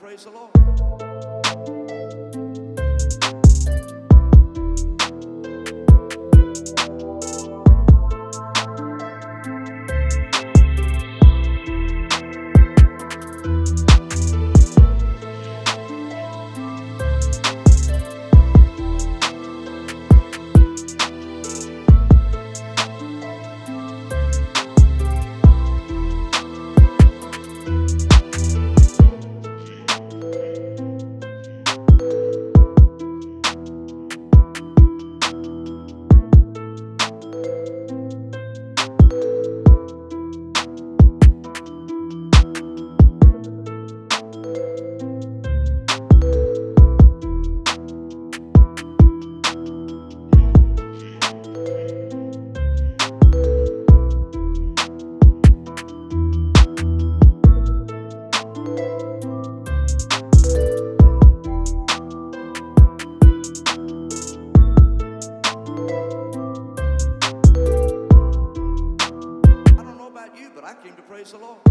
Praise the Lord. Praise the Lord.